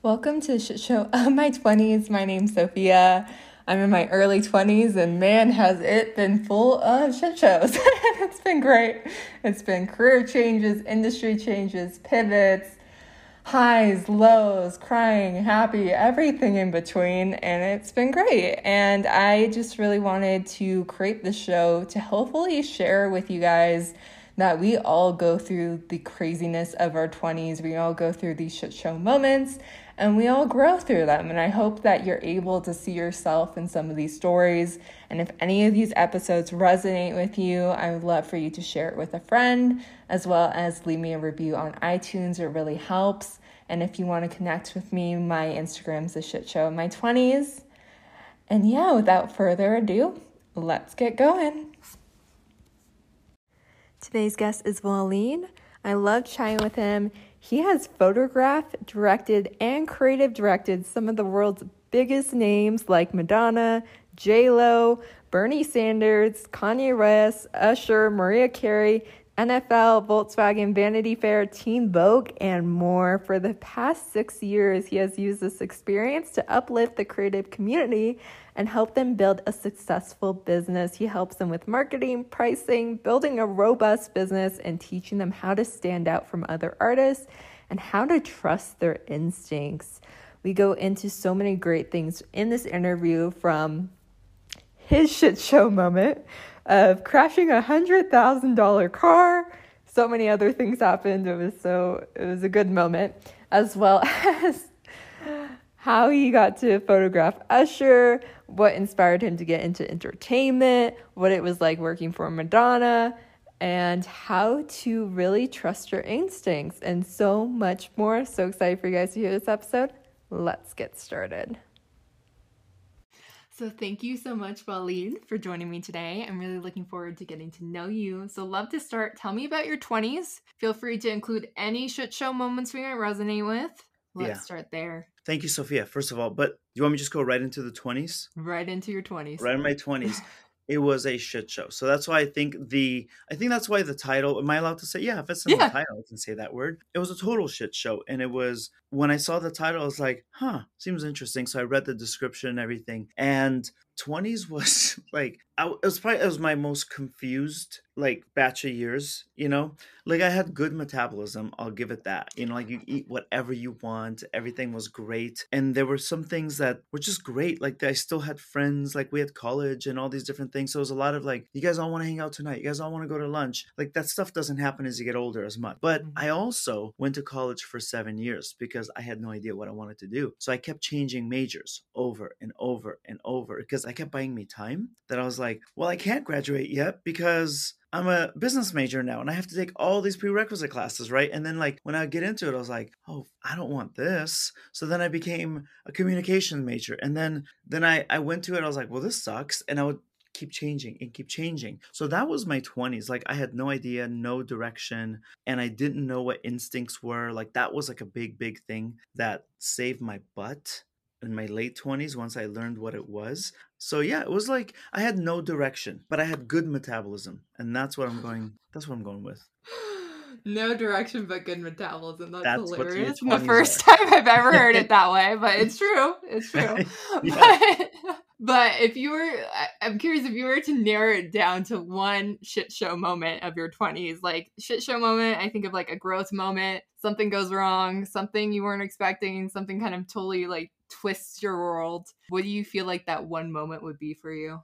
Welcome to the shit show of my 20s. My name's Sophia. I'm in my early 20s, and man, has it been full of shit shows. it's been great. It's been career changes, industry changes, pivots, highs, lows, crying, happy, everything in between, and it's been great. And I just really wanted to create this show to hopefully share with you guys that we all go through the craziness of our 20s. We all go through these shit show moments and we all grow through them. And I hope that you're able to see yourself in some of these stories. And if any of these episodes resonate with you, I would love for you to share it with a friend, as well as leave me a review on iTunes. It really helps. And if you want to connect with me, my Instagram's a shit show in my 20s. And yeah, without further ado, let's get going. Today's guest is Walid. I love chatting with him. He has photographed, directed, and creative directed some of the world's biggest names like Madonna, J Lo, Bernie Sanders, Kanye West, Usher, Mariah Carey, NFL, Volkswagen, Vanity Fair, Teen Vogue, and more. For the past six years, he has used this experience to uplift the creative community and help them build a successful business. He helps them with marketing, pricing, building a robust business, and teaching them how to stand out from other artists and how to trust their instincts. We go into so many great things in this interview from his shit show moment of crashing a hundred thousand dollar car. So many other things happened. It was so it was a good moment, as well as how he got to photograph Usher, what inspired him to get into entertainment, what it was like working for Madonna, and how to really trust your instincts, and so much more. So excited for you guys to hear this episode. Let's get started. So thank you so much, Walid, for joining me today. I'm really looking forward to getting to know you. So love to start. Tell me about your 20s. Feel free to include any shit show moments we might resonate with. Let's yeah. start there. Thank you, Sophia. First of all, but you want me to just go right into the 20s? Right into your 20s. Right in my 20s. it was a shit show. So that's why I think the I think that's why the title. Am I allowed to say? Yeah, if it's in yeah. the title, I can say that word. It was a total shit show, and it was when I saw the title, I was like, huh, seems interesting. So I read the description and everything, and 20s was like I, it was probably it was my most confused like batch of years you know like i had good metabolism i'll give it that you know like you eat whatever you want everything was great and there were some things that were just great like i still had friends like we had college and all these different things so it was a lot of like you guys all want to hang out tonight you guys all want to go to lunch like that stuff doesn't happen as you get older as much but mm-hmm. i also went to college for seven years because i had no idea what i wanted to do so i kept changing majors over and over and over because i kept buying me time that i was like well i can't graduate yet because I'm a business major now and I have to take all these prerequisite classes, right? And then like when I get into it, I was like, oh, I don't want this. So then I became a communication major. And then then I, I went to it, I was like, well, this sucks. And I would keep changing and keep changing. So that was my 20s. Like I had no idea, no direction, and I didn't know what instincts were. Like that was like a big, big thing that saved my butt in my late 20s once I learned what it was. So yeah, it was like I had no direction, but I had good metabolism, and that's what I'm going. That's what I'm going with. No direction, but good metabolism. That's, that's hilarious. The first are. time I've ever heard it that way, but it's true. It's true. but, but if you were, I'm curious if you were to narrow it down to one shit show moment of your 20s, like shit show moment, I think of like a growth moment, something goes wrong, something you weren't expecting, something kind of totally like twists your world. What do you feel like that one moment would be for you?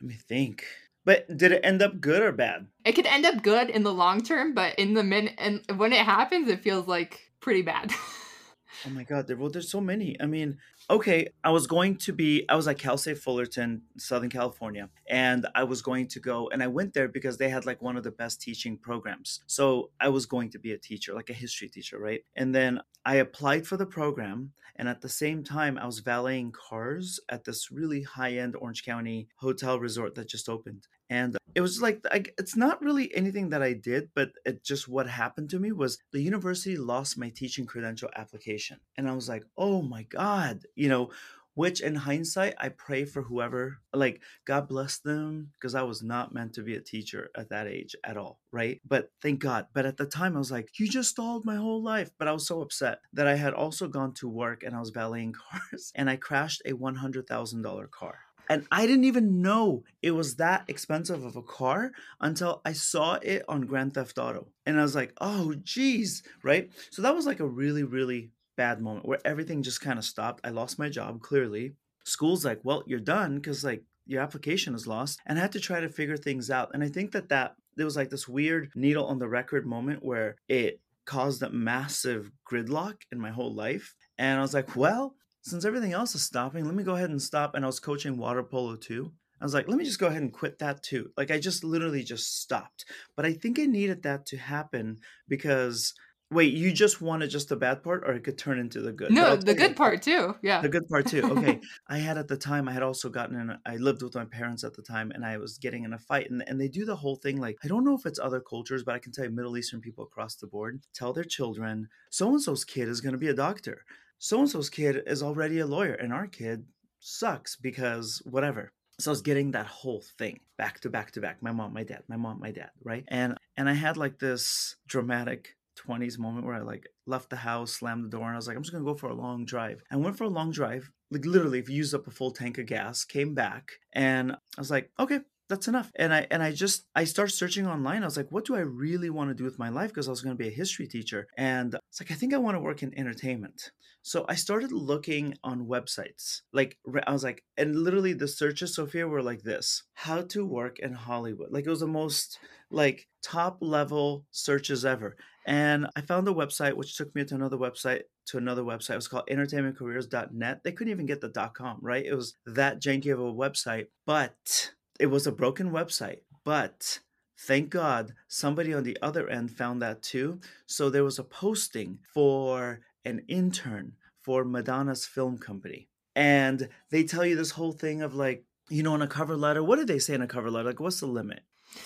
Let me think. But did it end up good or bad? It could end up good in the long term, but in the min and when it happens, it feels like pretty bad. oh my god, there well, there's so many. I mean, okay, I was going to be, I was at Cal State Fullerton, Southern California, and I was going to go, and I went there because they had like one of the best teaching programs. So I was going to be a teacher, like a history teacher, right? And then I applied for the program, and at the same time, I was valeting cars at this really high end Orange County hotel resort that just opened and uh, it was like I, it's not really anything that i did but it just what happened to me was the university lost my teaching credential application and i was like oh my god you know which in hindsight, I pray for whoever, like, God bless them, because I was not meant to be a teacher at that age at all, right? But thank God. But at the time, I was like, you just stalled my whole life. But I was so upset that I had also gone to work and I was valeting cars and I crashed a $100,000 car. And I didn't even know it was that expensive of a car until I saw it on Grand Theft Auto. And I was like, oh, geez, right? So that was like a really, really bad moment where everything just kind of stopped. I lost my job, clearly. School's like, well, you're done because like your application is lost. And I had to try to figure things out. And I think that that there was like this weird needle on the record moment where it caused a massive gridlock in my whole life. And I was like, well, since everything else is stopping, let me go ahead and stop. And I was coaching water polo too. I was like, let me just go ahead and quit that too. Like, I just literally just stopped. But I think I needed that to happen because Wait, you just wanted just the bad part, or it could turn into the good? No, the good part too. Yeah, the good part too. Okay, I had at the time, I had also gotten in. I lived with my parents at the time, and I was getting in a fight, and and they do the whole thing like I don't know if it's other cultures, but I can tell you, Middle Eastern people across the board tell their children, so and so's kid is going to be a doctor, so and so's kid is already a lawyer, and our kid sucks because whatever. So I was getting that whole thing back to back to back. My mom, my dad, my mom, my dad, right? And and I had like this dramatic 20s moment where I like left the house, slammed the door, and I was like, I'm just gonna go for a long drive. I went for a long drive, like literally, if you used up a full tank of gas, came back, and I was like, okay, that's enough. And I and I just I started searching online. I was like, what do I really want to do with my life? Because I was going to be a history teacher, and it's like I think I want to work in entertainment. So I started looking on websites. Like I was like, and literally the searches, Sophia, were like this: how to work in Hollywood. Like it was the most like top level searches ever. And I found a website which took me to another website to another website. It was called entertainmentcareers.net. They couldn't even get the .com, right? It was that janky of a website, but it was a broken website. But thank God somebody on the other end found that too. So there was a posting for an intern for Madonna's film company. And they tell you this whole thing of like, you know, in a cover letter, what did they say in a cover letter? Like, what's the limit?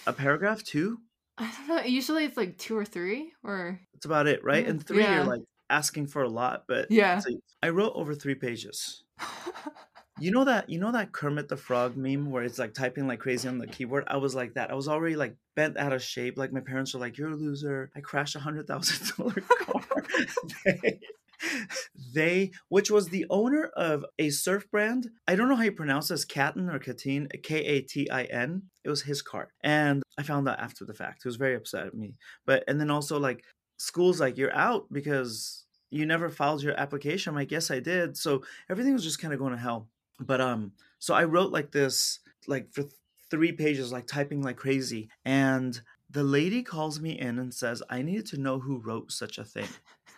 A paragraph, two? I don't know. Usually it's like two or three, or that's about it, right? Mm, and three, yeah. you're like asking for a lot, but yeah, I wrote over three pages. you know that you know that Kermit the Frog meme where it's like typing like crazy on the keyboard. I was like that. I was already like bent out of shape. Like my parents were like, "You're a loser." I crashed a hundred thousand dollar car. they, which was the owner of a surf brand. I don't know how you pronounce this, Katin or Katin, K A T I N. It was his car. And I found out after the fact. He was very upset at me. But, and then also like, school's like, you're out because you never filed your application. I'm like, yes, I did. So everything was just kind of going to hell. But, um, so I wrote like this, like for three pages, like typing like crazy. And the lady calls me in and says, I needed to know who wrote such a thing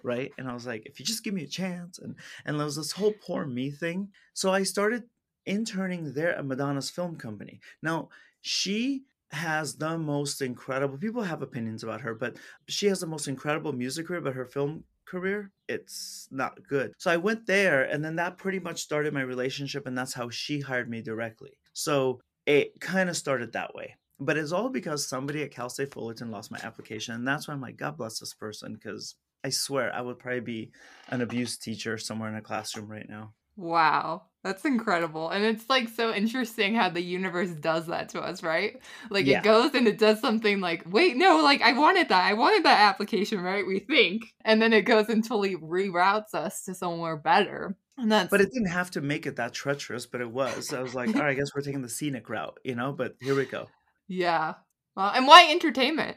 right? And I was like, if you just give me a chance, and and there was this whole poor me thing. So I started interning there at Madonna's film company. Now she has the most incredible. People have opinions about her, but she has the most incredible music career. But her film career, it's not good. So I went there, and then that pretty much started my relationship, and that's how she hired me directly. So it kind of started that way but it's all because somebody at Cal State Fullerton lost my application. And that's why I'm like, God bless this person because I swear I would probably be an abuse teacher somewhere in a classroom right now. Wow. That's incredible. And it's like so interesting how the universe does that to us, right? Like yeah. it goes and it does something like, wait, no, like I wanted that. I wanted that application, right? We think. And then it goes and totally reroutes us to somewhere better. And that's But it didn't have to make it that treacherous, but it was. I was like, all right, I guess we're taking the scenic route, you know, but here we go. Yeah. Well, and why entertainment?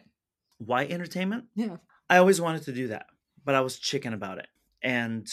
Why entertainment? Yeah. I always wanted to do that but I was chicken about it. And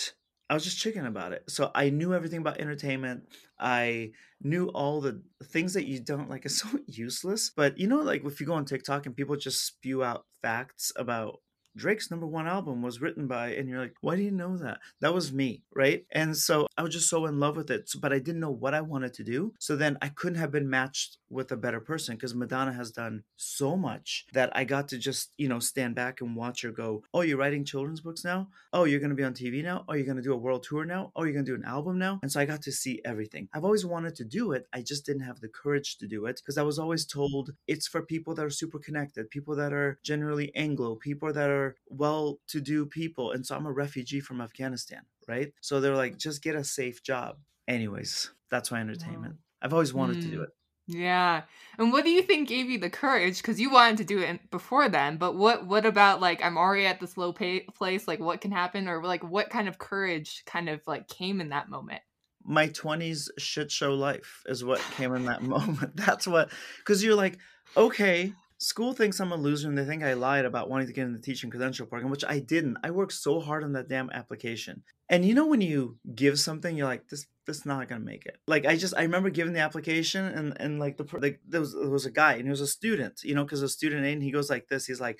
I was just chicken about it. So I knew everything about entertainment. I knew all the things that you don't like is so useless. But you know, like if you go on TikTok and people just spew out facts about Drake's number one album was written by, and you're like, why do you know that? That was me, right? And so I was just so in love with it, but I didn't know what I wanted to do. So then I couldn't have been matched with a better person because Madonna has done so much that I got to just, you know, stand back and watch her go, oh, you're writing children's books now? Oh, you're going to be on TV now? Oh, you're going to do a world tour now? Oh, you're going to do an album now? And so I got to see everything. I've always wanted to do it. I just didn't have the courage to do it because I was always told it's for people that are super connected, people that are generally Anglo, people that are well to do people. And so I'm a refugee from Afghanistan, right? So they're like, just get a safe job. anyways, that's my entertainment. I've always wanted mm. to do mm. it. Yeah. And what do you think gave you the courage? Because you wanted to do it before then, but what what about like I'm already at this low pay- place? Like what can happen, or like what kind of courage kind of like came in that moment? My twenties shit show life is what came in that moment. That's what because you're like, okay, school thinks I'm a loser and they think I lied about wanting to get in the teaching credential program, which I didn't. I worked so hard on that damn application. And you know when you give something, you're like, this this not gonna make it. Like I just I remember giving the application and and like the like there was there was a guy and he was a student, you know, because a student and he goes like this. He's like,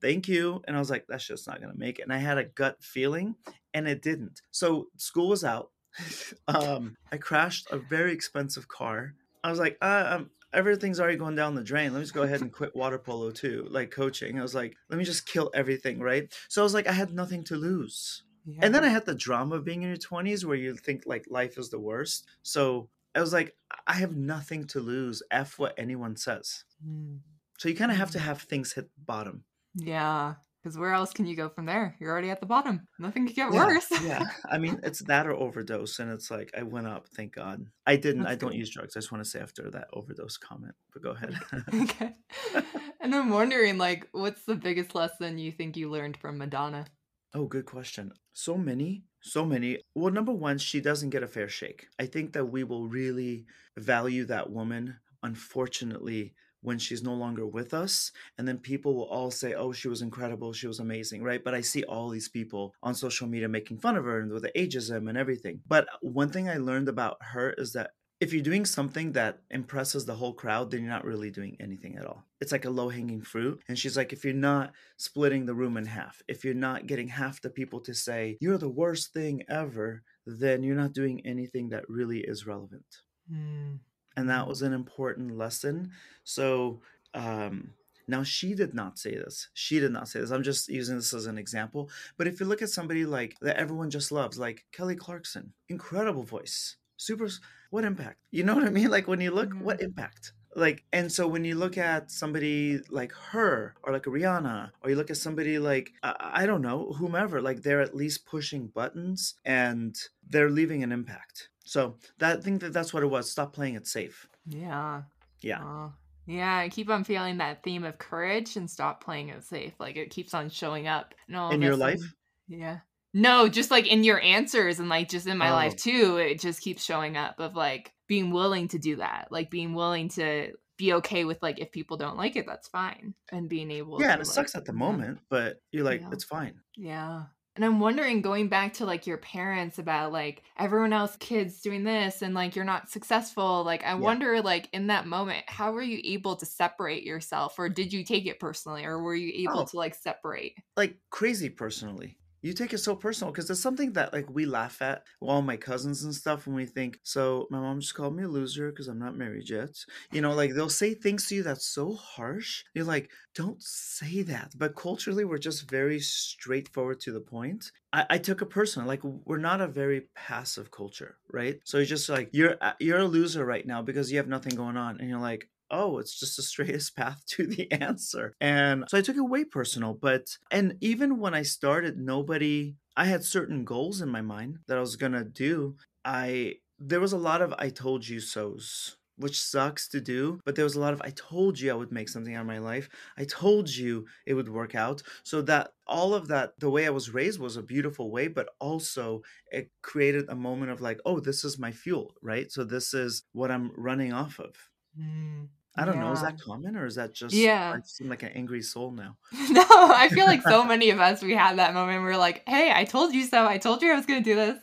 thank you, and I was like, that's just not gonna make it. And I had a gut feeling, and it didn't. So school was out. um, I crashed a very expensive car. I was like, uh, um, everything's already going down the drain. Let me just go ahead and quit water polo too, like coaching. I was like, let me just kill everything, right? So I was like, I had nothing to lose. Yeah. And then I had the drama of being in your 20s where you think like life is the worst. So I was like, I have nothing to lose. F what anyone says. Mm. So you kind of have to mm. have things hit bottom. Yeah. Because where else can you go from there? You're already at the bottom. Nothing could get yeah, worse. yeah. I mean, it's that or overdose. And it's like, I went up, thank God. I didn't, That's I don't use drugs. I just want to say after that overdose comment, but go ahead. okay. and I'm wondering, like, what's the biggest lesson you think you learned from Madonna? Oh, good question. So many, so many. Well, number one, she doesn't get a fair shake. I think that we will really value that woman. Unfortunately, when she's no longer with us and then people will all say oh she was incredible she was amazing right but i see all these people on social media making fun of her and with the ageism and everything but one thing i learned about her is that if you're doing something that impresses the whole crowd, then you're not really doing anything at all. It's like a low hanging fruit. And she's like, if you're not splitting the room in half, if you're not getting half the people to say, you're the worst thing ever, then you're not doing anything that really is relevant. Mm and that was an important lesson. So um, now she did not say this. She did not say this. I'm just using this as an example. But if you look at somebody like that everyone just loves, like Kelly Clarkson, incredible voice, super. What impact? You know what I mean? Like when you look, mm-hmm. what impact? like and so when you look at somebody like her or like rihanna or you look at somebody like uh, i don't know whomever like they're at least pushing buttons and they're leaving an impact so that I think that that's what it was. Stop playing it safe. Yeah. Yeah. Yeah, I keep on feeling that theme of courage and stop playing it safe. Like it keeps on showing up in all in your life. And, yeah. No, just like in your answers and like just in my oh. life too. It just keeps showing up of like being willing to do that, like being willing to be okay with like if people don't like it, that's fine, and being able. Yeah, to, and it like, sucks at the moment, but you're like, yeah. it's fine. Yeah. And I'm wondering, going back to like your parents about like everyone else kids doing this and like you're not successful. Like, I yeah. wonder, like, in that moment, how were you able to separate yourself or did you take it personally or were you able oh, to like separate? Like, crazy personally you take it so personal because it's something that like we laugh at all my cousins and stuff when we think so my mom just called me a loser because i'm not married yet. You know like they'll say things to you that's so harsh you're like don't say that. But culturally we're just very straightforward to the point. I, I took it personal like we're not a very passive culture right? So you're just like you're uh, you're a loser right now because you have nothing going on and you're like oh, it's just the straightest path to the answer. And so I took it way personal. But, and even when I started, nobody, I had certain goals in my mind that I was going to do. I, there was a lot of I told you so's which sucks to do, but there was a lot of I told you I would make something out of my life. I told you it would work out. So that all of that, the way I was raised was a beautiful way, but also it created a moment of like, oh, this is my fuel, right? So this is what I'm running off of. Mm, I don't know. Is that common or is that just Yeah. I seem like an angry soul now? No, I feel like so many of us we had that moment where we're like, "Hey, I told you so. I told you I was going to do this.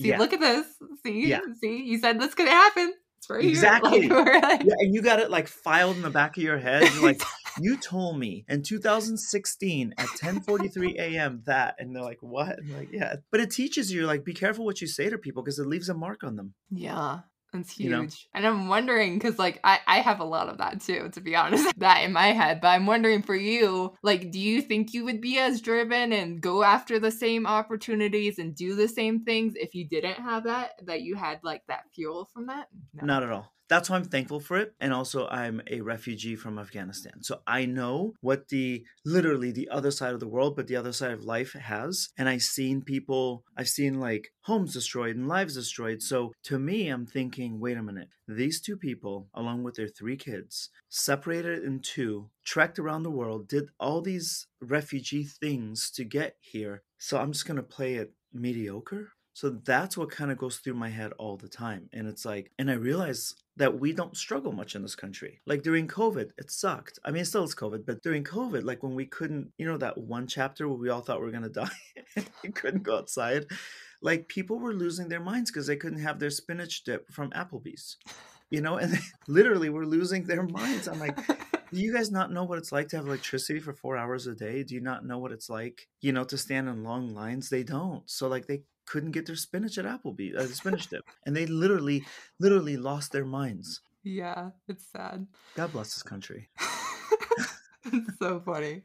See, Yeah. look at this. See, Yeah. see, you said this could happen. It's right. Exactly. we're like, Yeah, and you got it like filed in the back of your head. You're like, you told me in 2016 at 10:43 a.m. that, and they're like, what? And like, yeah. But it teaches you like, be careful what you say to people because it leaves a mark on them. yeah, it's huge. You know? And I'm wondering, because like I, I have a lot of that too, to be honest, that in my head. But I'm wondering for you, like, do you think you would be as driven and go after the same opportunities and do the same things if you didn't have that, that you had like that fuel from that? No. Not at all. That's why I'm thankful for it. And also, I'm a refugee from Afghanistan. So I know what the literally the other side of the world, but the other side of life has. And I've seen people, I've seen like homes destroyed and lives destroyed. So to me, I'm thinking, wait a minute, these two people, along with their three kids, separated in two, trekked around the world, did all these refugee things to get here. So I'm just going to play it mediocre. So that's what kind of goes through my head all the time. And it's like, and I realize that we don't struggle much in this country. Like during COVID, it sucked. I mean, still is COVID, but during COVID, like when we couldn't, you know, that one chapter where we all thought we were going to die and we couldn't go outside, like people were losing their minds because they couldn't have their spinach dip from Applebee's, you know, and they literally were losing their minds. I'm like, do you guys not know what it's like to have electricity for four hours a day? Do you not know what it's like, you know, to stand in long lines? They don't. So like they couldn't get their spinach at Applebee's, uh, spinach dip, and they literally, literally lost their minds. Yeah, it's sad. God bless this country. it's so funny.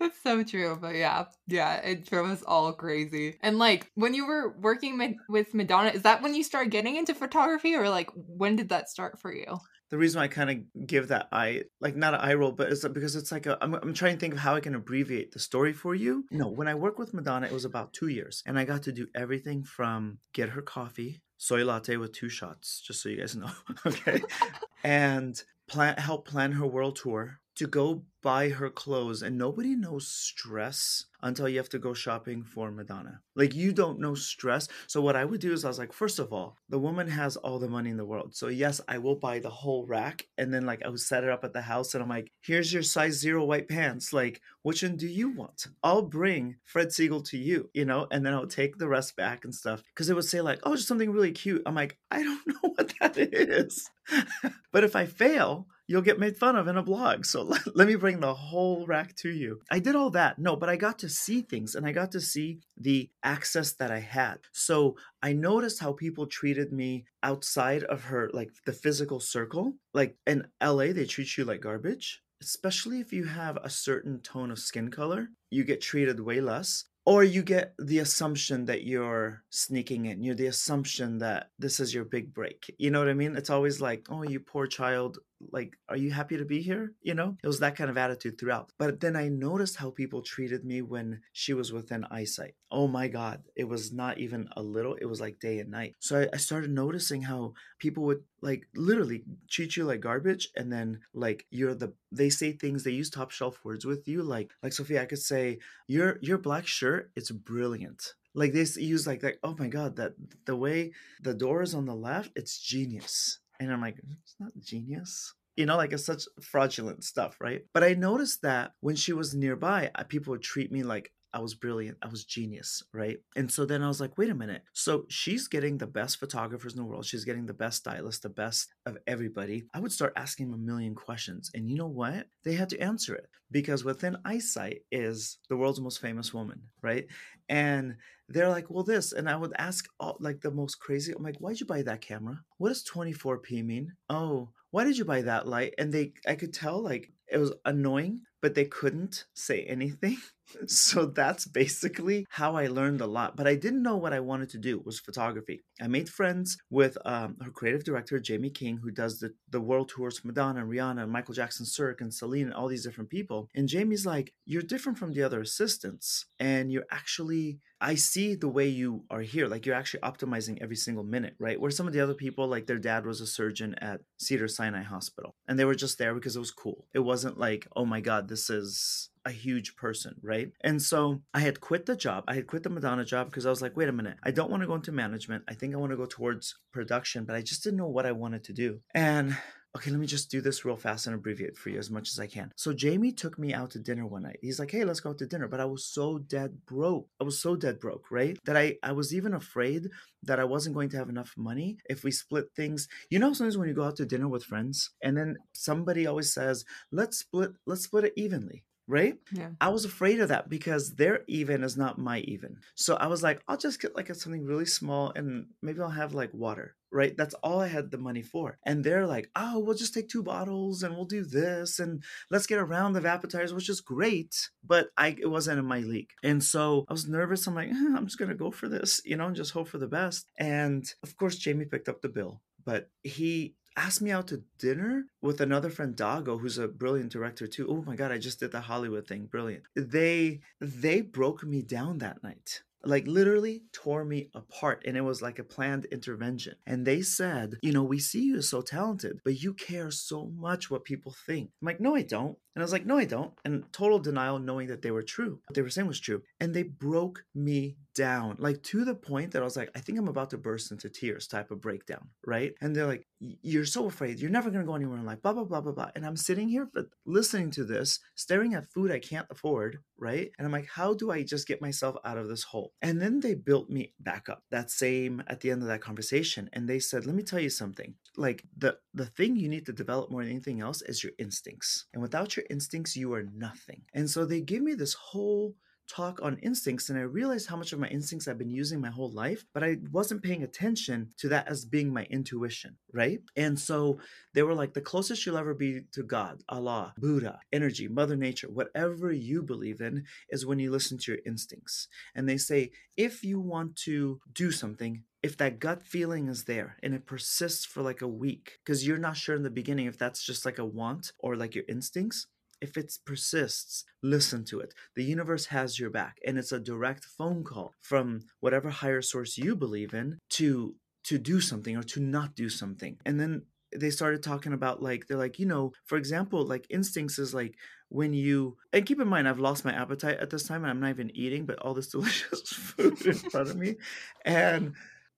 It's so true, but yeah, yeah, it drove us all crazy. And like when you were working with Madonna, is that when you started getting into photography, or like when did that start for you? The reason why I kind of give that eye, like not an eye roll, but it's uh, because it's like a, I'm, I'm trying to think of how I can abbreviate the story for you. No, when I worked with Madonna, it was about two years, and I got to do everything from get her coffee, soy latte with two shots, just so you guys know, okay, and plan help plan her world tour to go buy her clothes and nobody knows stress until you have to go shopping for Madonna. Like you don't know stress. So what I would do is I was like, first of all, the woman has all the money in the world. So yes, I will buy the whole rack and then like I would set it up at the house and I'm like, here's your size 0 white pants. Like which one do you want? I'll bring Fred Segal to you, you know, and then I'll take the rest back and stuff. Cuz it would say like, "Oh, just something really cute." I'm like, "I don't know what that is." but if I fail, you'll get made fun of in a blog. So let, let, me bring the whole rack to you. I did all that. No, but I got to see things and I got to see the access that I had. So I noticed how people treated me outside of her, like the physical circle. Like in LA, they treat you like garbage. Especially if you have a certain tone of skin color, you get treated way less or you get the assumption that you're sneaking in you're the assumption that this is your big break you know what i mean it's always like oh you poor child like are you happy to be here? You know? It was that kind of attitude throughout. But then i noticed how people treated me when she was within eyesight. Oh my god it was not even a little it was like day and night. So i, I started noticing how people would like literally treat you like garbage and then like you're the they say things they use top shelf words with you like like sophia i could say your your black shirt it's brilliant. Like they use like like oh my god that the way the door is on the left it's genius and I'm like, it's not genius. You know, like it's such fraudulent stuff, right? But I noticed that when she was nearby, people would treat me like I was brilliant. I was genius, right? And so then I was like, wait a minute. So she's getting the best photographers in the world. She's getting the best stylists, the best of everybody. I would start asking a million questions. And you know what? They had to answer it because within eyesight is the world's most famous woman, right? And they're like, well, this. And I would ask all, like the most crazy, I'm like, why'd you buy that camera? What does 24p mean? Oh, why did you buy that light? And they, I could tell like it was annoying, but they couldn't say anything. so that's basically how I learned a lot. But I didn't know what I wanted to do was photography. I made friends with um, her creative director Jamie King, who does the the world tours for Madonna and Rihanna and Michael Jackson, Cirque and Celine and all these different people. And Jamie's like, "You're different from the other assistants, and you're actually." I see the way you are here. Like you're actually optimizing every single minute, right? Where some of the other people, like their dad was a surgeon at Cedar Sinai Hospital, and they were just there because it was cool. It wasn't like, oh my God, this is a huge person, right? And so I had quit the job. I had quit the Madonna job because I was like, wait a minute, I don't want to go into management. I think I want to go towards production, but I just didn't know what I wanted to do. And okay, let me just do this real fast and abbreviate for you as much as I can. So Jamie took me out to dinner one night. He's like, hey, let's go out to dinner. But I was so dead broke. I was so dead broke, right? That I, I was even afraid that I wasn't going to have enough money if we split things. You know, sometimes when you go out to dinner with friends and then somebody always says, let's split, let's split it evenly right? Yeah. I was afraid of that because their even is not my even. So I was like, I'll just get like something really small and maybe I'll have like water, right? That's all I had the money for. And they're like, oh, we'll just take two bottles and we'll do this and let's get a round of appetizers, which is great. But I it wasn't in my league. And so I was nervous. I'm like, eh, I'm just gonna go for this, you know, and just hope for the best. And of course, Jamie picked up the bill. But he asked me out to dinner with another friend Dago, who's a brilliant director too. Oh my god, I just did the Hollywood thing. Brilliant. They they broke me down that night like literally tore me apart and it was like a planned intervention and they said you know we see you so talented but you care so much what people think i'm like no i don't and i was like no i don't and total denial knowing that they were true what they were saying was true and they broke me down like to the point that i was like i think i'm about to burst into tears type of breakdown right? And they're like you're so afraid. You're never going to go anywhere in life blah blah blah blah blah. And i'm sitting here listening to this staring at food i can't afford right? And i'm like how do i just get myself out of this hole? And then they built me back up that same at the end of that conversation and they said let me tell you something. Like the the thing you need to develop more than anything else is your instincts. And without your instincts you are nothing. And so they give me this whole talk on instincts and I realized how much of my instincts I've been using my whole life, but I wasn't paying attention to that as being my intuition, right? And so they were like, the closest you'll ever be to God, Allah, Buddha, energy, Mother Nature, whatever you believe in, is when you listen to your instincts. And they say, if you want to do something, if that gut feeling is there and it persists for like a week, because you're not sure in the beginning if that's just like a want or like your instincts, if it persists, listen to it. The universe has your back, and it's a direct phone call from whatever higher source you believe in to to do something or to not do something. And then they started talking about like they're like you know for example like instincts is like when you and keep in mind i've lost my appetite at this time and i'm not even eating but all this delicious food in front of me and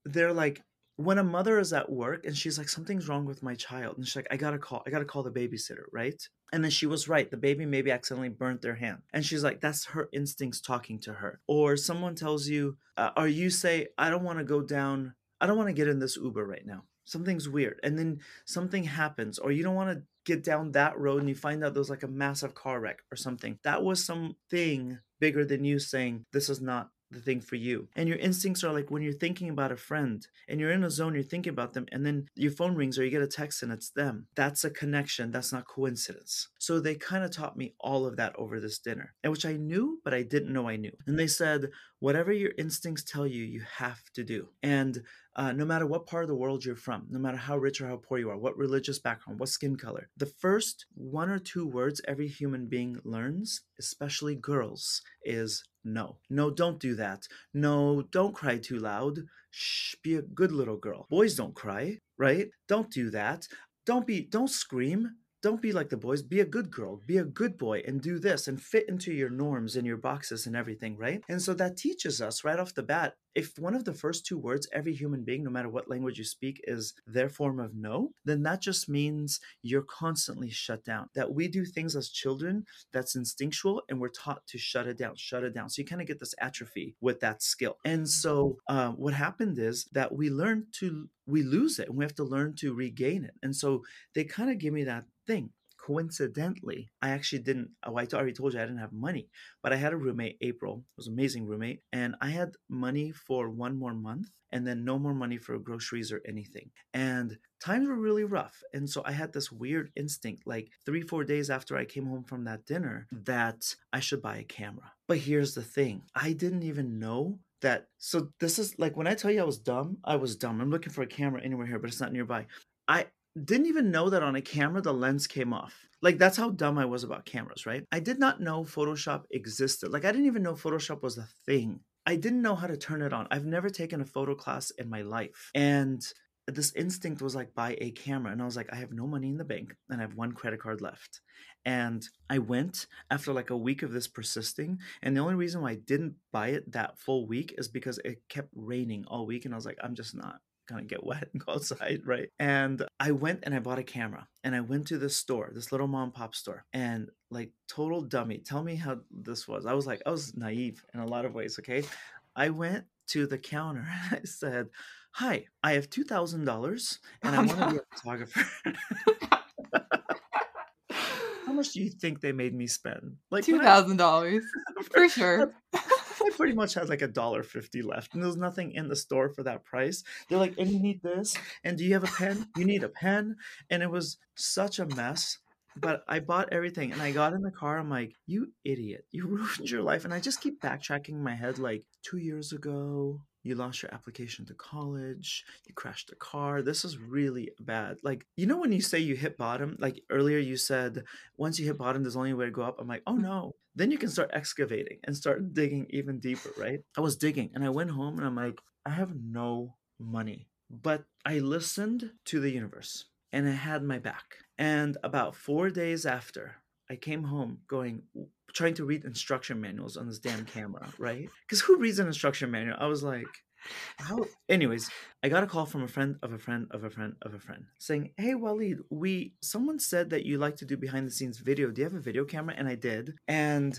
they're like when a mother is at work and she's like something's wrong with my child and she's like i gotta call i gotta call the babysitter right? And then she was right the baby maybe accidentally burnt their hand and she's like that's her instincts talking to her or someone tells you uh, or you say i don't want to go down i don't want to get in this uber right now something's weird and then something happens or you don't want to get down that road and you find out there's like a massive car wreck or something. That was something bigger than you saying this is not the thing for you. And your instincts are like when you're thinking about a friend and you're in a zone, you're thinking about them, and then your phone rings or you get a text and it's them. That's a connection. That's not coincidence. So they kind of taught me all of that over this dinner, and which I knew, but I didn't know I knew. And they said, whatever your instincts tell you, you have to do. And uh, no matter what part of the world you're from, no matter how rich or how poor you are, what religious background, what skin color, the first one or two words every human being learns, especially girls, is no. No, don't do that. No, don't cry too loud. Shh, be a good little girl. Boys don't cry, right? Don't do that. Don't be, don't scream don't be like the boys be a good girl be a good boy and do this and fit into your norms and your boxes and everything right and so that teaches us right off the bat if one of the first two words every human being no matter what language you speak is their form of no then that just means you're constantly shut down. That we do things as children that's instinctual and we're taught to shut it down shut it down. So you kind of get this atrophy with that skill. And so uh, what happened is that we learn to we lose it and we have to learn to regain it. And so they kind of give me that thing coincidentally, I actually didn't. Oh, I already told you I didn't have money, but I had a roommate, April, was amazing roommate, and I had money for one more month, and then no more money for groceries or anything. And times were really rough, and so I had this weird instinct, like three, four days after I came home from that dinner, that I should buy a camera. But here's the thing: I didn't even know that so this is like when I tell you I was dumb, I was dumb. I'm looking for a camera anywhere here, but it's not nearby. I didn't even know that on a camera the lens came off. Like that's how dumb I was about cameras, right? I did not know Photoshop existed. Like I didn't even know Photoshop was a thing. I didn't know how to turn it on. I've never taken a photo class in my life. And this instinct was like buy a camera and I was like I have no money in the bank and I have one credit card left. And I went after like a week of this persisting and the only reason why I didn't buy it that full week is because it kept raining all week and I was like I'm just not kind of get wet and go outside, right? And I went and I bought a camera and I went to this store, this little mom pop store, and like total dummy. Tell me how this was. I was like, I was naive in a lot of ways, okay? I went to the counter and I said, Hi, I have $2,000 and I oh, want to be a photographer. How much do you think they made me spend? Like two thousand dollars for sure. I pretty much had like a dollar fifty left, and there was nothing in the store for that price. They're like, "And you need this, and do you have a pen? You need a pen." And it was such a mess. But I bought everything, and I got in the car. I'm like, "You idiot! You ruined your life!" And I just keep backtracking my head, like two years ago, you lost your application to college, you crashed a car. This is really bad. Like, you know, when you say you hit bottom, like earlier you said, once you hit bottom, there's only a way to go up. I'm like, oh mm-hmm. no. Then you can start excavating and start digging even deeper, right? I was digging and I went home and I'm like, I have no money. But I listened to the universe and it had my back. And about four days after, I came home going, trying to read instruction manuals on this damn camera, right? Because who reads an instruction manual? I was like, how? Anyways, I got a call from a friend of a friend of a friend of a friend saying, "Hey Walid, we someone said that you like to do behind the scenes video. Do you have a video camera?" And I did. And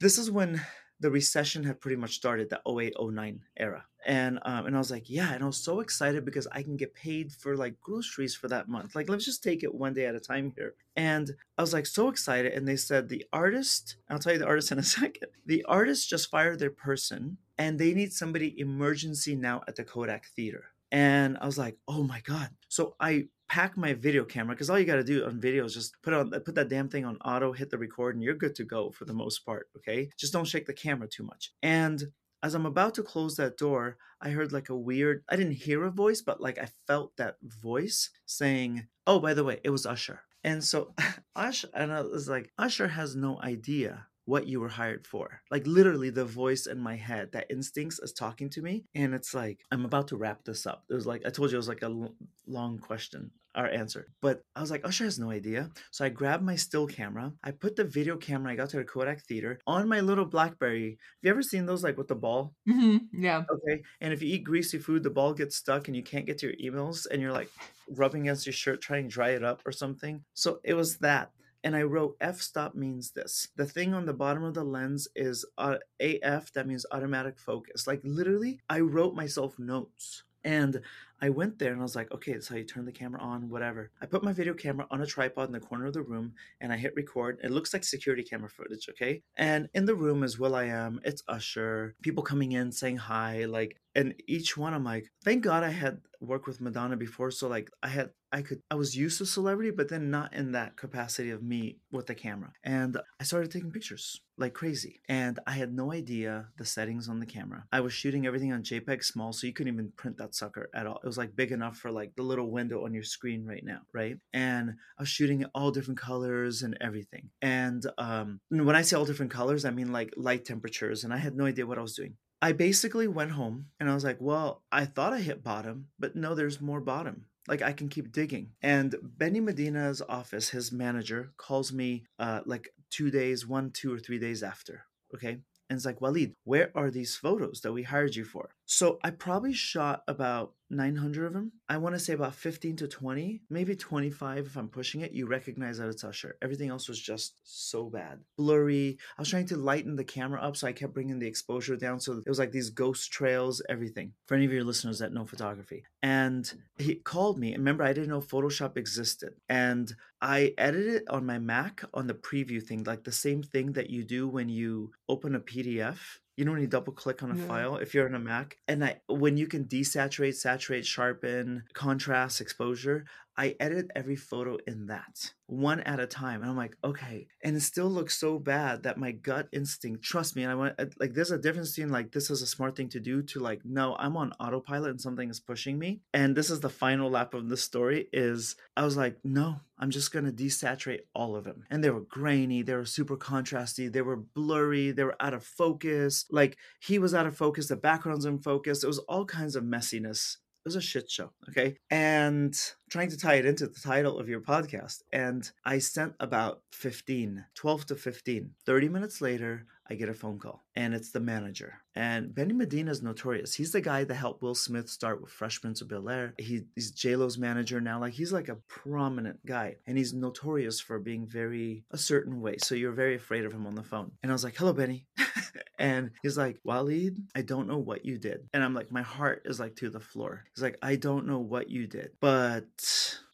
this is when the recession had pretty much started, the 08, 09 era. And um, and I was like, yeah, and I was so excited because I can get paid for like groceries for that month. Like, let's just take it one day at a time here. And I was like so excited. And they said the artist, I'll tell you the artist in a second. The artist just fired their person and they need somebody emergency now at the Kodak Theater. And I was like, oh my God. So I pack my video camera because all you got to do on video is just put on put that damn thing on auto, hit the record, and you're good to go for the most part. Okay, just don't shake the camera too much. And as I'm about to close that door, I heard like a weird. I didn't hear a voice, but like I felt that voice saying, "Oh, by the way, it was Usher." And so Usher, and I was like, Usher has no idea what you were hired for. Like literally the voice in my head, that instincts is talking to me. And it's like, I'm about to wrap this up. It was like, I told you it was like a l- long question our answer. But I was like, Usher has no idea. So I grabbed my still camera. I put the video camera I got to the Kodak Theater on my little Blackberry. Have you ever seen those like with the ball? Mm-hmm. Yeah. Okay. And if you eat greasy food, the ball gets stuck and you can't get to your emails and you're like rubbing against your shirt trying to dry it up or something. So it was that and I wrote f stop means this. The thing on the bottom of the lens is uh, AF, that means automatic focus. Like literally, I wrote myself notes. And I went there and I was like, okay, that's how you turn the camera on, whatever. I put my video camera on a tripod in the corner of the room and I hit record. It looks like security camera footage, okay? And in the room is will.i.am, it's Usher, people coming in saying hi, like, and each one I'm like, thank God I had worked with Madonna before. So like I had I could I was used to celebrity, but then not in that capacity of me with the camera. And I started taking pictures like crazy. And I had no idea the settings on the camera. I was shooting everything on JPEG small, so you couldn't even print that sucker at all. It was like big enough for like the little window on your screen right now, right? And I was shooting all different colors and everything. And um, when I say all different colors, I mean like light temperatures. And I had no idea what I was doing. I basically went home and I was like, well, I thought I hit bottom, but no, there's more bottom. Like I can keep digging. And Benny Medina's office, his manager, calls me uh, like two days, one, two, or three days after. Okay. And it's like, Walid, where are these photos that we hired you for? So I probably shot about 900 of them. I want to say about 15 to 20, maybe 25 if I'm pushing it. You recognize that it's Usher. Everything else was just so bad. Blurry. I was trying to lighten the camera up, so I kept bringing the exposure down. So it was like these ghost trails, everything. For any of your listeners that know photography. And he called me. Remember, I didn't know Photoshop existed. And I edited it on my Mac on the preview thing, like the same thing that you do when you open a PDF you know when you double click on a yeah. file if you're on a mac and i when you can desaturate saturate sharpen contrast exposure I edit every photo in that one at a time. And I'm like, okay. And it still looks so bad that my gut instinct, trust me, and I went, uh, like there's a difference between like this is a smart thing to do to like, no, I'm on autopilot and something is pushing me. And this is the final lap of the story is I was like, no, I'm just gonna desaturate all of them. And they were grainy, they were super contrasty, they were blurry, they were out of focus. Like he was out of focus, the background's in focus. It was all kinds of messiness it was a shit show. Okay. And trying to tie it into the title of your podcast. And I sent about 15, 12 to 15. 30 minutes later, I get a phone call and it's the manager. And Benny Medina is notorious. He's the guy that helped Will Smith start with Fresh Prince of Bel Air. He, he's J-Lo's manager now. Like he's like a prominent guy and he's notorious for being very a certain way. So you're very afraid of him on the phone. And I was like, hello, Benny. and he's like, Walid, I don't know what you did. And I'm like, my heart is like to the floor. He's like, I don't know what you did, but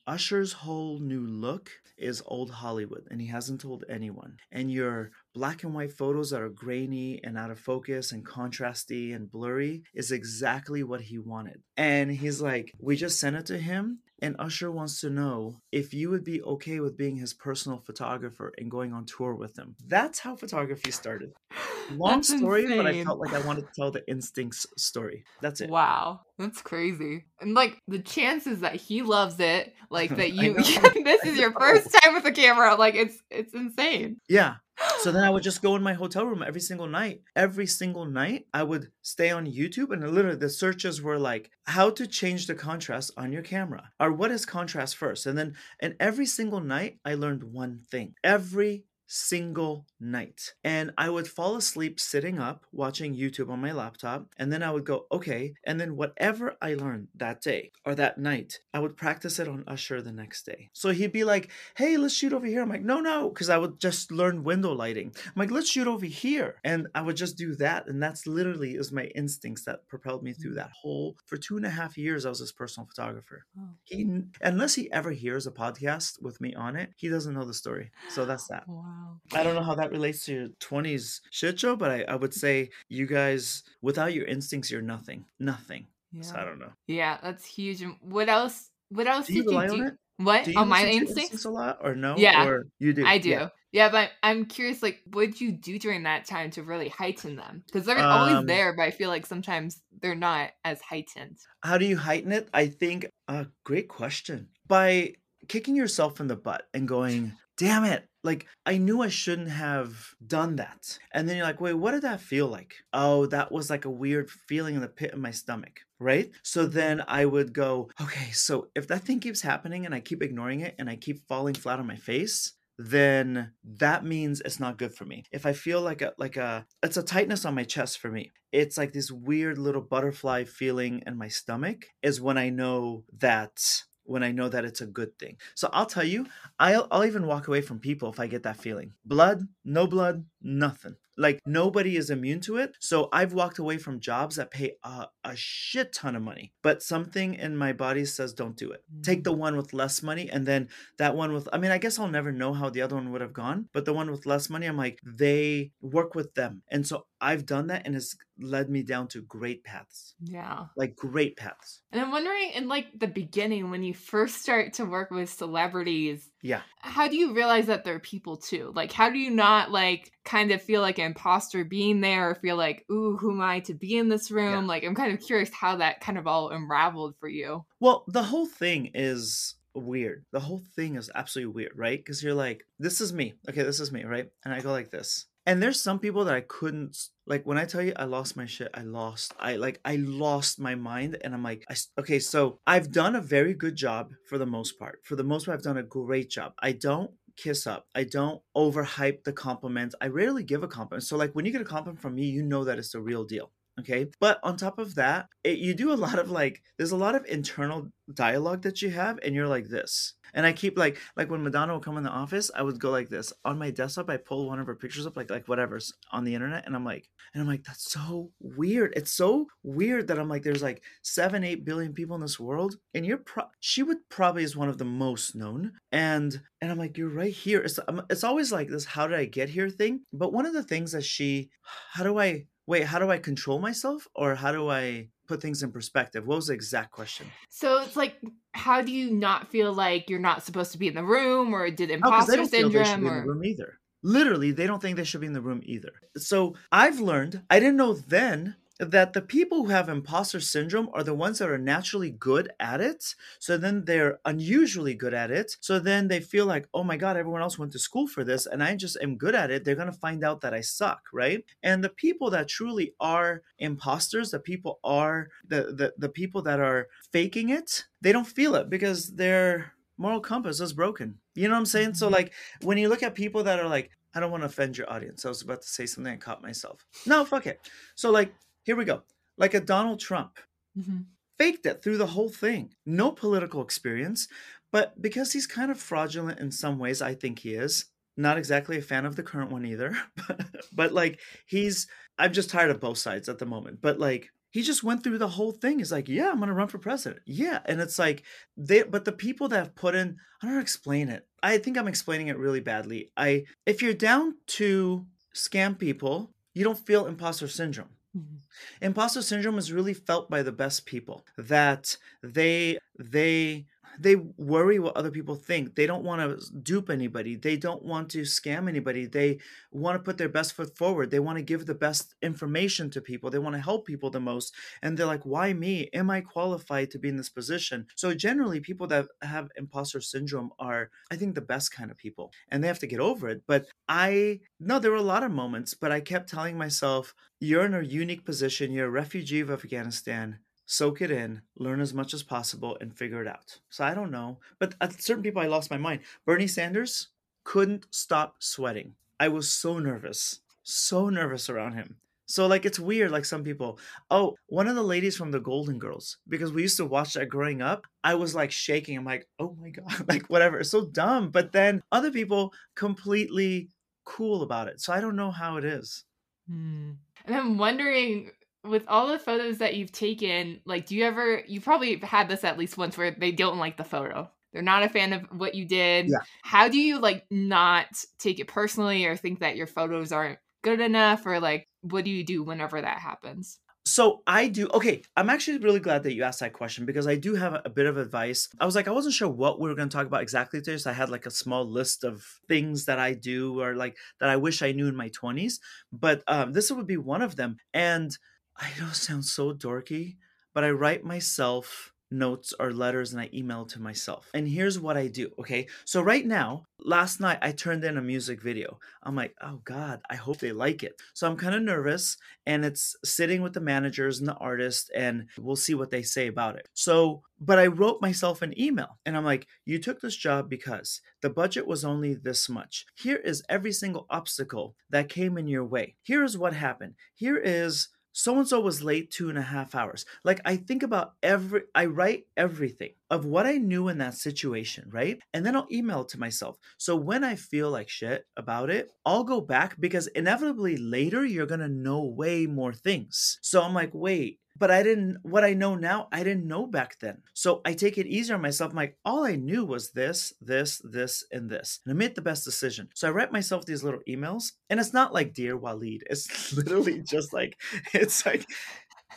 Usher's whole new look is old Hollywood and he hasn't told anyone. And your black and white photos that are grainy and out of focus and contrasty and blurry is exactly what he wanted. And he's like, we just sent it to him. and Usher wants to know if you would be okay with being his personal photographer and going on tour with him. That's how photography started. Long That's story, but I felt like I wanted to tell the instincts story. That's it. Wow, that's crazy. And like the chances that he loves it, like that you this is your first time with a camera, like it's it's insane. Yeah. So then I would just go in my hotel room every single night. Every single night, I would stay on YouTube, and literally the searches were like, how to change the contrast on your camera, or what is contrast first. And then, and every single night, I learned one thing. Every single night. And I would fall asleep sitting up watching YouTube on my laptop. And then I would go, okay. And then whatever I learned that day or that night, I would practice it on Usher the next day. So he'd be like, hey, let's shoot over here. I'm like, no, no, because I would just learn window lighting. I'm like, let's shoot over here. And I would just do that. And that's literally is my instincts that propelled me through mm. that whole for two and a half years. I was his personal photographer. Oh. He unless he ever hears a podcast with me on it, he doesn't know the story. So that's that. Wow. I don't know how that relates to your 20s shit show, but I, I would say you guys, without your instincts, you're nothing. Nothing. Yeah. So I don't know. Yeah, that's huge. What else? What else Do you did you do? it? What Do you on my your instincts? a lot or no? Yeah, Or you do? I do. Yeah. Yeah. but I'm curious, like, what did you do during that time to really heighten them? Because they're always Um, there, but I feel like sometimes they're not as heightened. How do you heighten it? I think, uh, great question. By kicking yourself in the butt and going, damn it. Like, I knew I shouldn't have done that. And then you're like, wait, what did that feel like? Oh, that was like a weird feeling in the pit of my stomach, right? So then I would go, okay, so if that thing keeps happening and I keep ignoring it and I keep falling flat on my face, then that means it's not good for me. If I feel like a like a it's a tightness on my chest for me. It's like this weird little butterfly feeling in my stomach is when I know that when I know that it's a good thing. So I'll tell you, I'll I'll even walk away from people if I get that feeling. Blood, no blood, nothing. Like nobody is immune to it. So I've walked away from jobs that pay a, a shit ton of money, but something in my body says don't do it. Take the mm. one with less money and then that one with I mean, I guess I'll never know how the other one would have gone, but the one with less money, I'm like, they work with them. And so I've done that and it's led me down to great paths. Yeah. Like great paths. And I'm wondering, in like the beginning, when you first start to work with celebrities, Yeah. how do you realize that they're people too? Like, how do you not like kind of feel like an imposter being there or feel like, ooh, who am I to be in this room? Like, I'm kind of curious how that kind of all unraveled for you. Well, the whole thing is weird. The whole thing is absolutely weird, right? Because you're like, this is me. Okay, this is me, right? And I go like this. And there's some people that I couldn't like when I tell you I lost my shit, I lost. I like I lost my mind and I'm like, I, okay, so I've done a very good job for the most part. For the most part I've done a great job. I don't kiss up. I don't overhype the compliment. I rarely give a compliment. So like when you get a compliment from me, you know that it's the real deal. Okay. But on top of that, it, you do a lot of like, there's a lot of internal dialogue that you have, and you're like this. And I keep like, like when Madonna would come in the office, I would go like this on my desktop. I pull one of her pictures up, like like whatever's on the internet, and I'm like, and I'm like, that's so weird. It's so weird that I'm like, there's like seven, eight billion people in this world, and you're pro- she would probably is one of the most known, and and I'm like, you're right here. It's um, it's always like this, how did I get here thing. But one of the things that she, how do I wait? How do I control myself, or how do I put things in perspective? What was the exact question? So it's like, how do you not feel like you're not supposed to be in the room or did Oh, imposter they don't feel they should syndrome or the room either. Literally, they don't think they should be in the room either. So I've learned, I didn't know then that the people who have imposter syndrome are the ones that are naturally good at it. So then they're unusually good at it. So then they feel like, oh my God, everyone else went to school for this and I just am good at it. They're going to find out that I suck, right? And the people that truly are imposters, the people are the, the, the people that are faking it, they don't feel it because their moral compass is broken. You know what I'm saying? So Mhm. like when you look at people that are like, I don't want to offend your audience. I was about to say something I caught myself. No, fuck it. So like, here we go. Like a Donald Trump Mhm. faked it through the whole thing. No political experience, but because he's kind of fraudulent in some ways, I think he is. Not exactly a fan of the current one either, but, but like he's I'm just tired of both sides at the moment. But like he just went through the whole thing. He's like, yeah, I'm gonna run for president. Yeah, and it's like they, but the people that have put in, I don't know how to explain it. I think I'm explaining it really badly. I, if you're down to scam people, you don't feel imposter syndrome. Mhm. Imposter syndrome is really felt by the best people that they they they worry what other people think. They don't want to dupe anybody. They don't want to scam anybody. They want to put their best foot forward. They want to give the best information to people. They want to help people the most. And they're like, why me? Am I qualified to be in this position? So generally, people that have imposter syndrome are, I think, the best kind of people. And they have to get over it. But I, no, there were a lot of moments, but I kept telling myself, you're in a unique position. You're a refugee of Afghanistan soak it in, learn as much as possible, and figure it out. So I don't know. But at certain people, I lost my mind. Bernie Sanders couldn't stop sweating. I was so nervous, so nervous around him. So like it's weird, like some people. Oh, one of the ladies from the Golden Girls, because we used to watch that growing up. I was like shaking. I'm like, oh my god, like whatever. It's so dumb. But then other people completely cool about it. So I don't know how it is. Hmm. And I'm wondering with all the photos that you've taken, like, do you ever, you probably had this at least once where they don't like the photo. They're not a fan of what you did. Yeah. How do you like not take it personally or think that your photos aren't good enough or like what do you do whenever that happens? So I do. Okay, I'm actually really glad that you asked that question because I do have a, bit of advice. I was like, I wasn't sure what we were going to talk about exactly today, so I had like a small list of things that I do or like that I wish I knew in my 20s. But um, this would be one of them. And I know it sounds so dorky, but I write myself notes or letters and I email to myself. And here's what I do, okay? So right now, last night I turned in a music video. I'm like, "Oh god, I hope they like it." So I'm kind of nervous and it's sitting with the managers and the artist and we'll see what they say about it. So, but I wrote myself an email and I'm like, "You took this job because the budget was only this much. Here is every single obstacle that came in your way. Here is what happened. Here is so and so was late two and a half hours. Like I think about every, I write everything of what I knew in that situation, right? And then I'll email it to myself. So when I feel like shit about it, I'll go back because inevitably later you're gonna know way more things. So I'm like, wait, but I didn't, what I know now, I didn't know back then. So I take it easier on myself. I'm like, all I knew was this, this, this, and this. And I made the best decision. So I write myself these little emails. And it's not like Dear Walid. It's literally just like, it's like,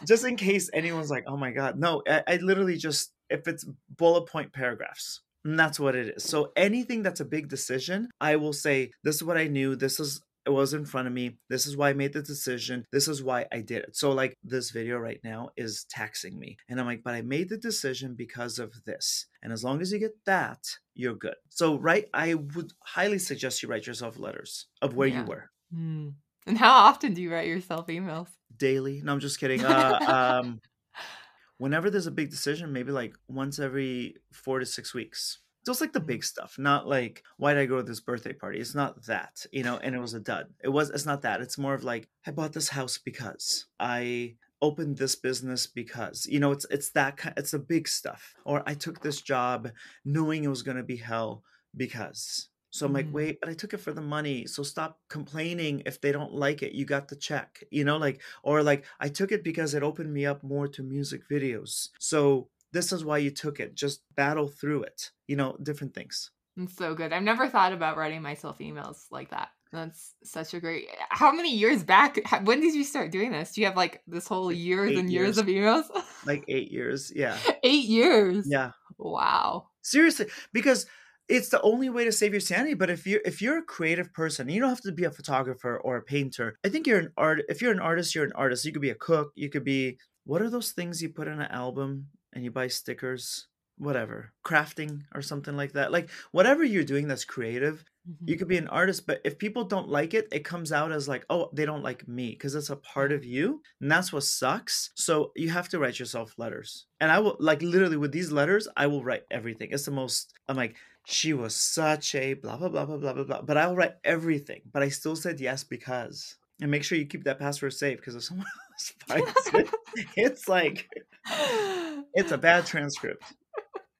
just in case anyone's like, oh my God. No, I, I literally just, if it's bullet point paragraphs, and that's what it is. So anything that's a big decision, I will say, this is what I knew. This is it was in front of me. This is why I made the decision. This is why I did it. So, like, this video right now is taxing me. And I'm like, but I made the decision because of this. And as long as you get that, you're good. So, right, I would highly suggest you write yourself letters of where yeah. you were. Mm. And how often do you write yourself emails? Daily. No, I'm just kidding. Uh, um, whenever there's a big decision, maybe like once every four to six weeks. Just like the mm-hmm. big stuff not like why did i go to this birthday party? It's not that you know and it was a dud. It was it's not that. It's more of like i bought this house because i opened this business because you know it's it's that kind it's the big stuff. Or i took this job knowing it was going to be hell because so I'm like, mm. wait, but I took it for the money. So stop complaining if they don't like it. You got the check, you know, like, or like, I took it because it opened me up more to music videos. So this is why you took it. Just battle through it. You know, different things. It's so good. I've never thought about writing myself emails like that. That's such a great. How many years back? When did you start doing this? Do you have like this whole years and years. years of emails? like eight years. Yeah. Eight years. Yeah. Wow. Seriously, because it's the only way to save your sanity. But if you're if you're a creative person, you don't have to be a photographer or a painter. I think you're an art. If you're an artist, you're an artist. You could be a cook. You could be what are those things you put in an album? and you buy stickers, whatever, crafting or something like that. Like whatever you're doing that's creative, mm-hmm. you could be an artist, but if people don't like it, it comes out as like, oh, they don't like me because it's a part of you. And that's what sucks. So you have to write yourself letters. And I will like literally with these letters, I will write everything. It's the most I'm like, she was such a blah blah blah blah blah blah blah. But I'll write everything. But I still said yes because and make sure you keep that password safe because if someone else finds it, it's like it's a bad transcript.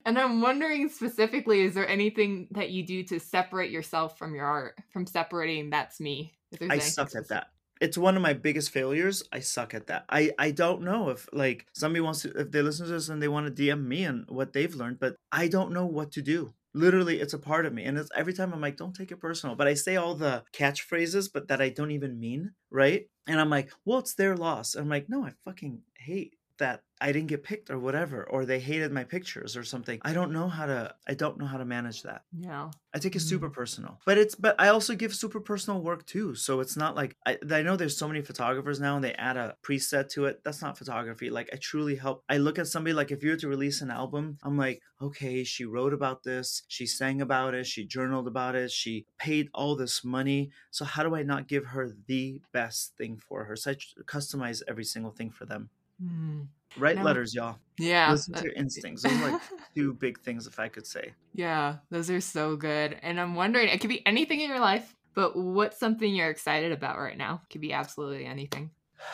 And I'm wondering specifically, is there anything that you do to separate yourself from your art, from separating that's me? I suck specific. at that. It's one of my biggest failures. I suck at that. I I don't know if like somebody wants to if they listen to this and they want to DM me and what they've learned, but I don't know what to do literally it's a part of me and it's every time i'm like don't take it personal but i say all the catchphrases but that i don't even mean right? And i'm like well it's their loss and i'm like no i fucking hate that I didn't get picked or whatever, or they hated my pictures or something. I don't know how to I don't know how to manage that. Yeah. I take it super mm. personal. But it's but I also give super personal work too. So it's not like I, I know there's so many photographers now and they add a preset to it. That's not photography. Like I truly help. I look at somebody like if you were to release an album, I'm like, okay, she wrote about this, she sang about it, she journaled about it, she paid all this money. So how do I not give her the best thing for her? So I customize every single thing for them. Mm. Write no. letters, y'all. Yeah. Listen to your instincts. Those are like two big things, if I could say. Yeah, those are so good. And I'm wondering, it could be anything in your life, but what's something you're excited about right now? It could be absolutely anything.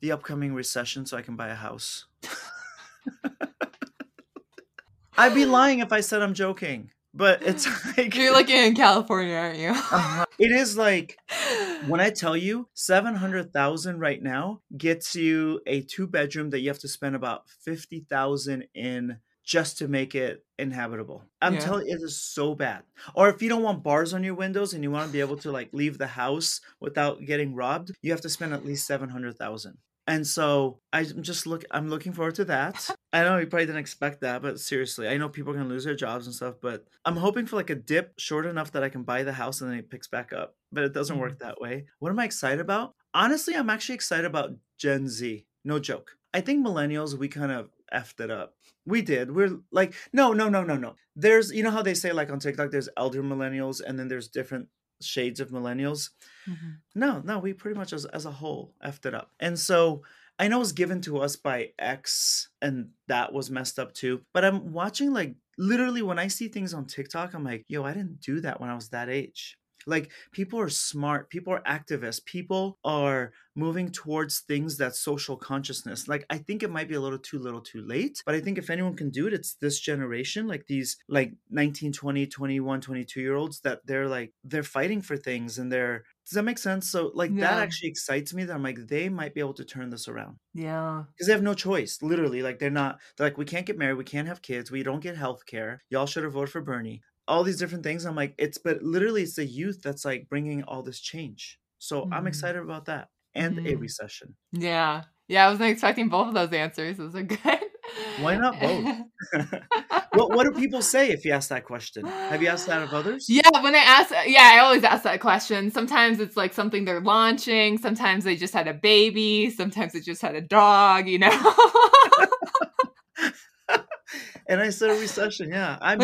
The upcoming recession, so I can buy a house. I'd be lying if I said I'm joking but it's like you're looking in California, aren't you? uh, it is like when I tell you seven hundred thousand right now gets you a two bedroom that you have to spend about fifty thousand in just to make it inhabitable. I'm yeah. telling you, it is so bad. Or if you don't want bars on your windows and you want to be able to like leave the house without getting robbed, you have to spend at least seven hundred thousand. And so I'm just look I'm looking forward to that. I know you probably didn't expect that, but seriously, I know people are gonna lose their jobs and stuff, but I'm hoping for like a dip short enough that I can buy the house and then it picks back up. But it doesn't work mm-hmm. that way. What am I excited about? Honestly, I'm actually excited about Gen Z. No joke. I think millennials, we kind of effed it up. We did. We're like, no, no, no, no, no. There's, you know how they say like on TikTok, there's elder millennials and then there's different shades of millennials. Mm-hmm. No, no, we pretty much as, as a whole effed it up. And so I know it was given to us by X and that was messed up too. But I'm watching like literally when I see things on TikTok, I'm like, yo, I didn't do that when I was that age. Like people are smart, people are activists, people are moving towards things that social consciousness. Like I think it might be a little too little too late, but I think if anyone can do it, it's this generation, like these like 19, 20, 21, 22 year olds that they're like they're fighting for things and they're does that make sense? So like yeah. that actually excites me that I'm like they might be able to turn this around. Yeah. Because they have no choice. Literally, like they're not they're like, we can't get married, we can't have kids, we don't get health care. Y'all should have voted for Bernie all these different things. I'm like, it's but literally it's the youth that's like bringing all this change. So mm. I'm excited about that and mm. a mm-hmm. recession. Yeah. Yeah, I wasn't expecting both of those answers. Those are good. Why not both? what What do people say if you ask that question? Have you asked that of others? Yeah, when I ask, yeah, I always ask that question. Sometimes it's like something they're launching. Sometimes they just had a baby. Sometimes they just had a dog. You know. and I said a recession. Yeah, I'm.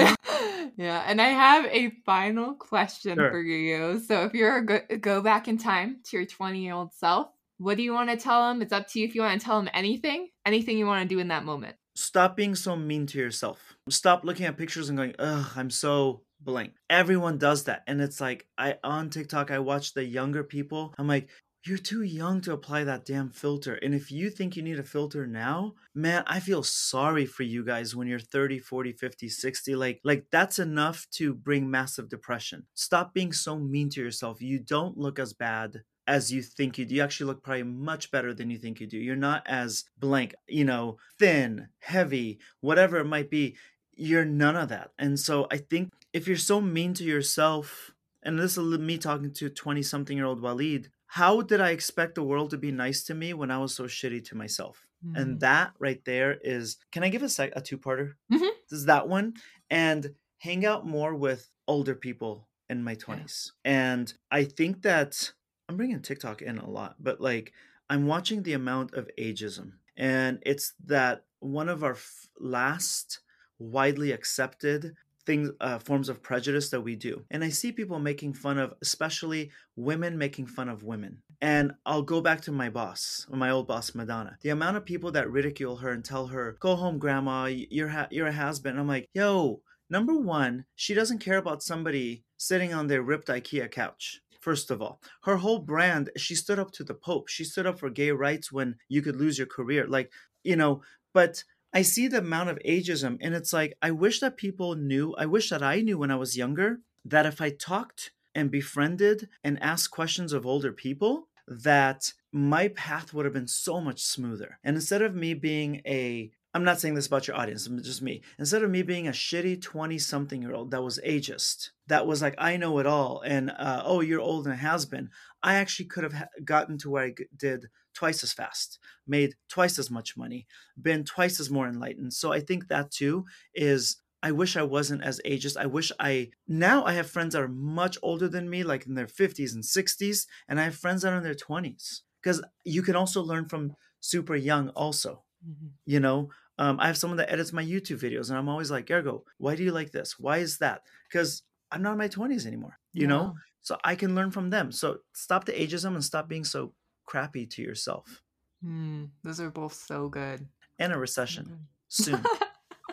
Yeah, and I have a final question sure. for you. So, if you're go, go back in time to your 20 year old self, what do you want to tell him? It's up to you if you want to tell him anything, anything you want to do in that moment. Stop being so mean to yourself. Stop looking at pictures and going, ugh, I'm so blank. Everyone does that. And it's like I on TikTok I watch the younger people. I'm like, you're too young to apply that damn filter. And if you think you need a filter now, man, I feel sorry for you guys when you're 30, 40, 50, 60. Like like that's enough to bring massive depression. Stop being so mean to yourself. You don't look as bad as you think you do. You actually look probably much better than you think you do. You're not as blank, you know, thin, heavy, whatever it might be. You're none of that. And so I think if you're so mean to yourself, and this is me talking to 20 something year old Walid, how did I expect the world to be nice to me when I was so shitty to myself? Mm-hmm. And that right there is can I give a sec a two-parter? Mm-hmm. This is that one and hang out more with older people in my 20s. Yeah. And I think that I'm bringing TikTok in a lot, but like I'm watching the amount of ageism and it's that one of our f- last widely accepted things uh, forms of prejudice that we do. And i see people making fun of especially women making fun of women. And i'll go back to my boss my old boss madonna. The amount of people that ridicule her and tell her go home grandma you're ha- you're a has-been. I'm like yo number one she doesn't care about somebody sitting on their ripped ikea couch First of all, her whole brand, she stood up to the Pope. She stood up for gay rights when you could lose your career. Like, you know, but I see the amount of ageism, and it's like, I wish that people knew, I wish that I knew when I was younger that if I talked and befriended and asked questions of older people, that my path would have been so much smoother. And instead of me being a I'm not saying this about your audience, it's just me. Instead of me being a shitty 20 something year old that was ageist, that was like, I know it all, and uh, oh, you're old and has been, I actually could have gotten to where I did twice as fast, made twice as much money, been twice as more enlightened. So I think that too is I wish I wasn't as ageist. I wish I now I have friends that are much older than me, like in their 50s and 60s, and I have friends that are in their 20s. Because you can also learn from super young, also. Mm-hmm. You know, um, I have someone that edits my YouTube videos, and I'm always like, Ergo, why do you like this? Why is that? Because I'm not in my 20s anymore, you yeah. know? So I can learn from them. So stop the ageism and stop being so crappy to yourself. Mm, those are both so good. And a recession mm-hmm. soon.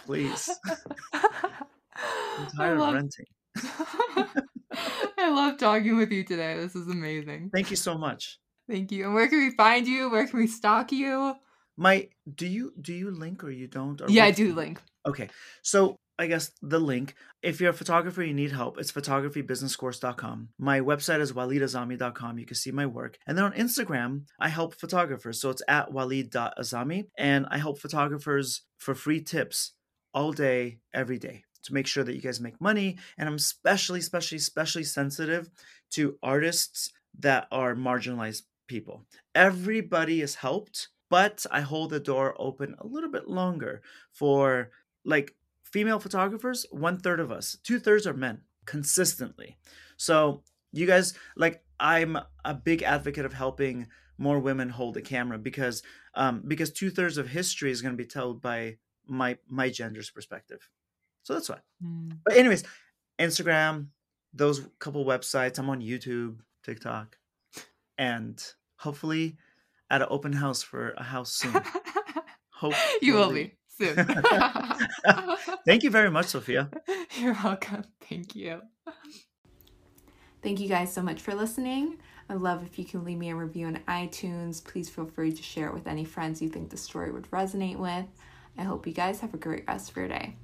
Please. I'm tired love... of renting. I love talking with you today. This is amazing. Thank you so much. Thank you. And where can we find you? Where can we stalk you? My do you do you link or you don't? Or yeah, I do link. Okay. So I guess the link. If you're a photographer, you need help, it's photographybusinesscourse.com. My website is walidazami.com. You can see my work. And then on Instagram, I help photographers. So it's at walid.azami. And I help photographers for free tips all day, every day to make sure that you guys make money. And I'm especially, especially, especially sensitive to artists that are marginalized people. Everybody is helped, but I hold the door open a little bit longer for like female photographers. One third of us, two thirds are men consistently. So you guys, like, I'm a big advocate of helping more women hold a camera because um, because two thirds of history is going to be told by my my gender's perspective. So that's why. Mm. But anyways, Instagram, those couple websites. I'm on YouTube, TikTok, and hopefully at an open house for a house soon. Hope you will be soon. Thank you very much, Sophia. You're welcome. Thank you. Thank you guys so much for listening. I'd love if you can leave me a review on iTunes. Please feel free to share it with any friends you think the story would resonate with. I hope you guys have a great rest of your day.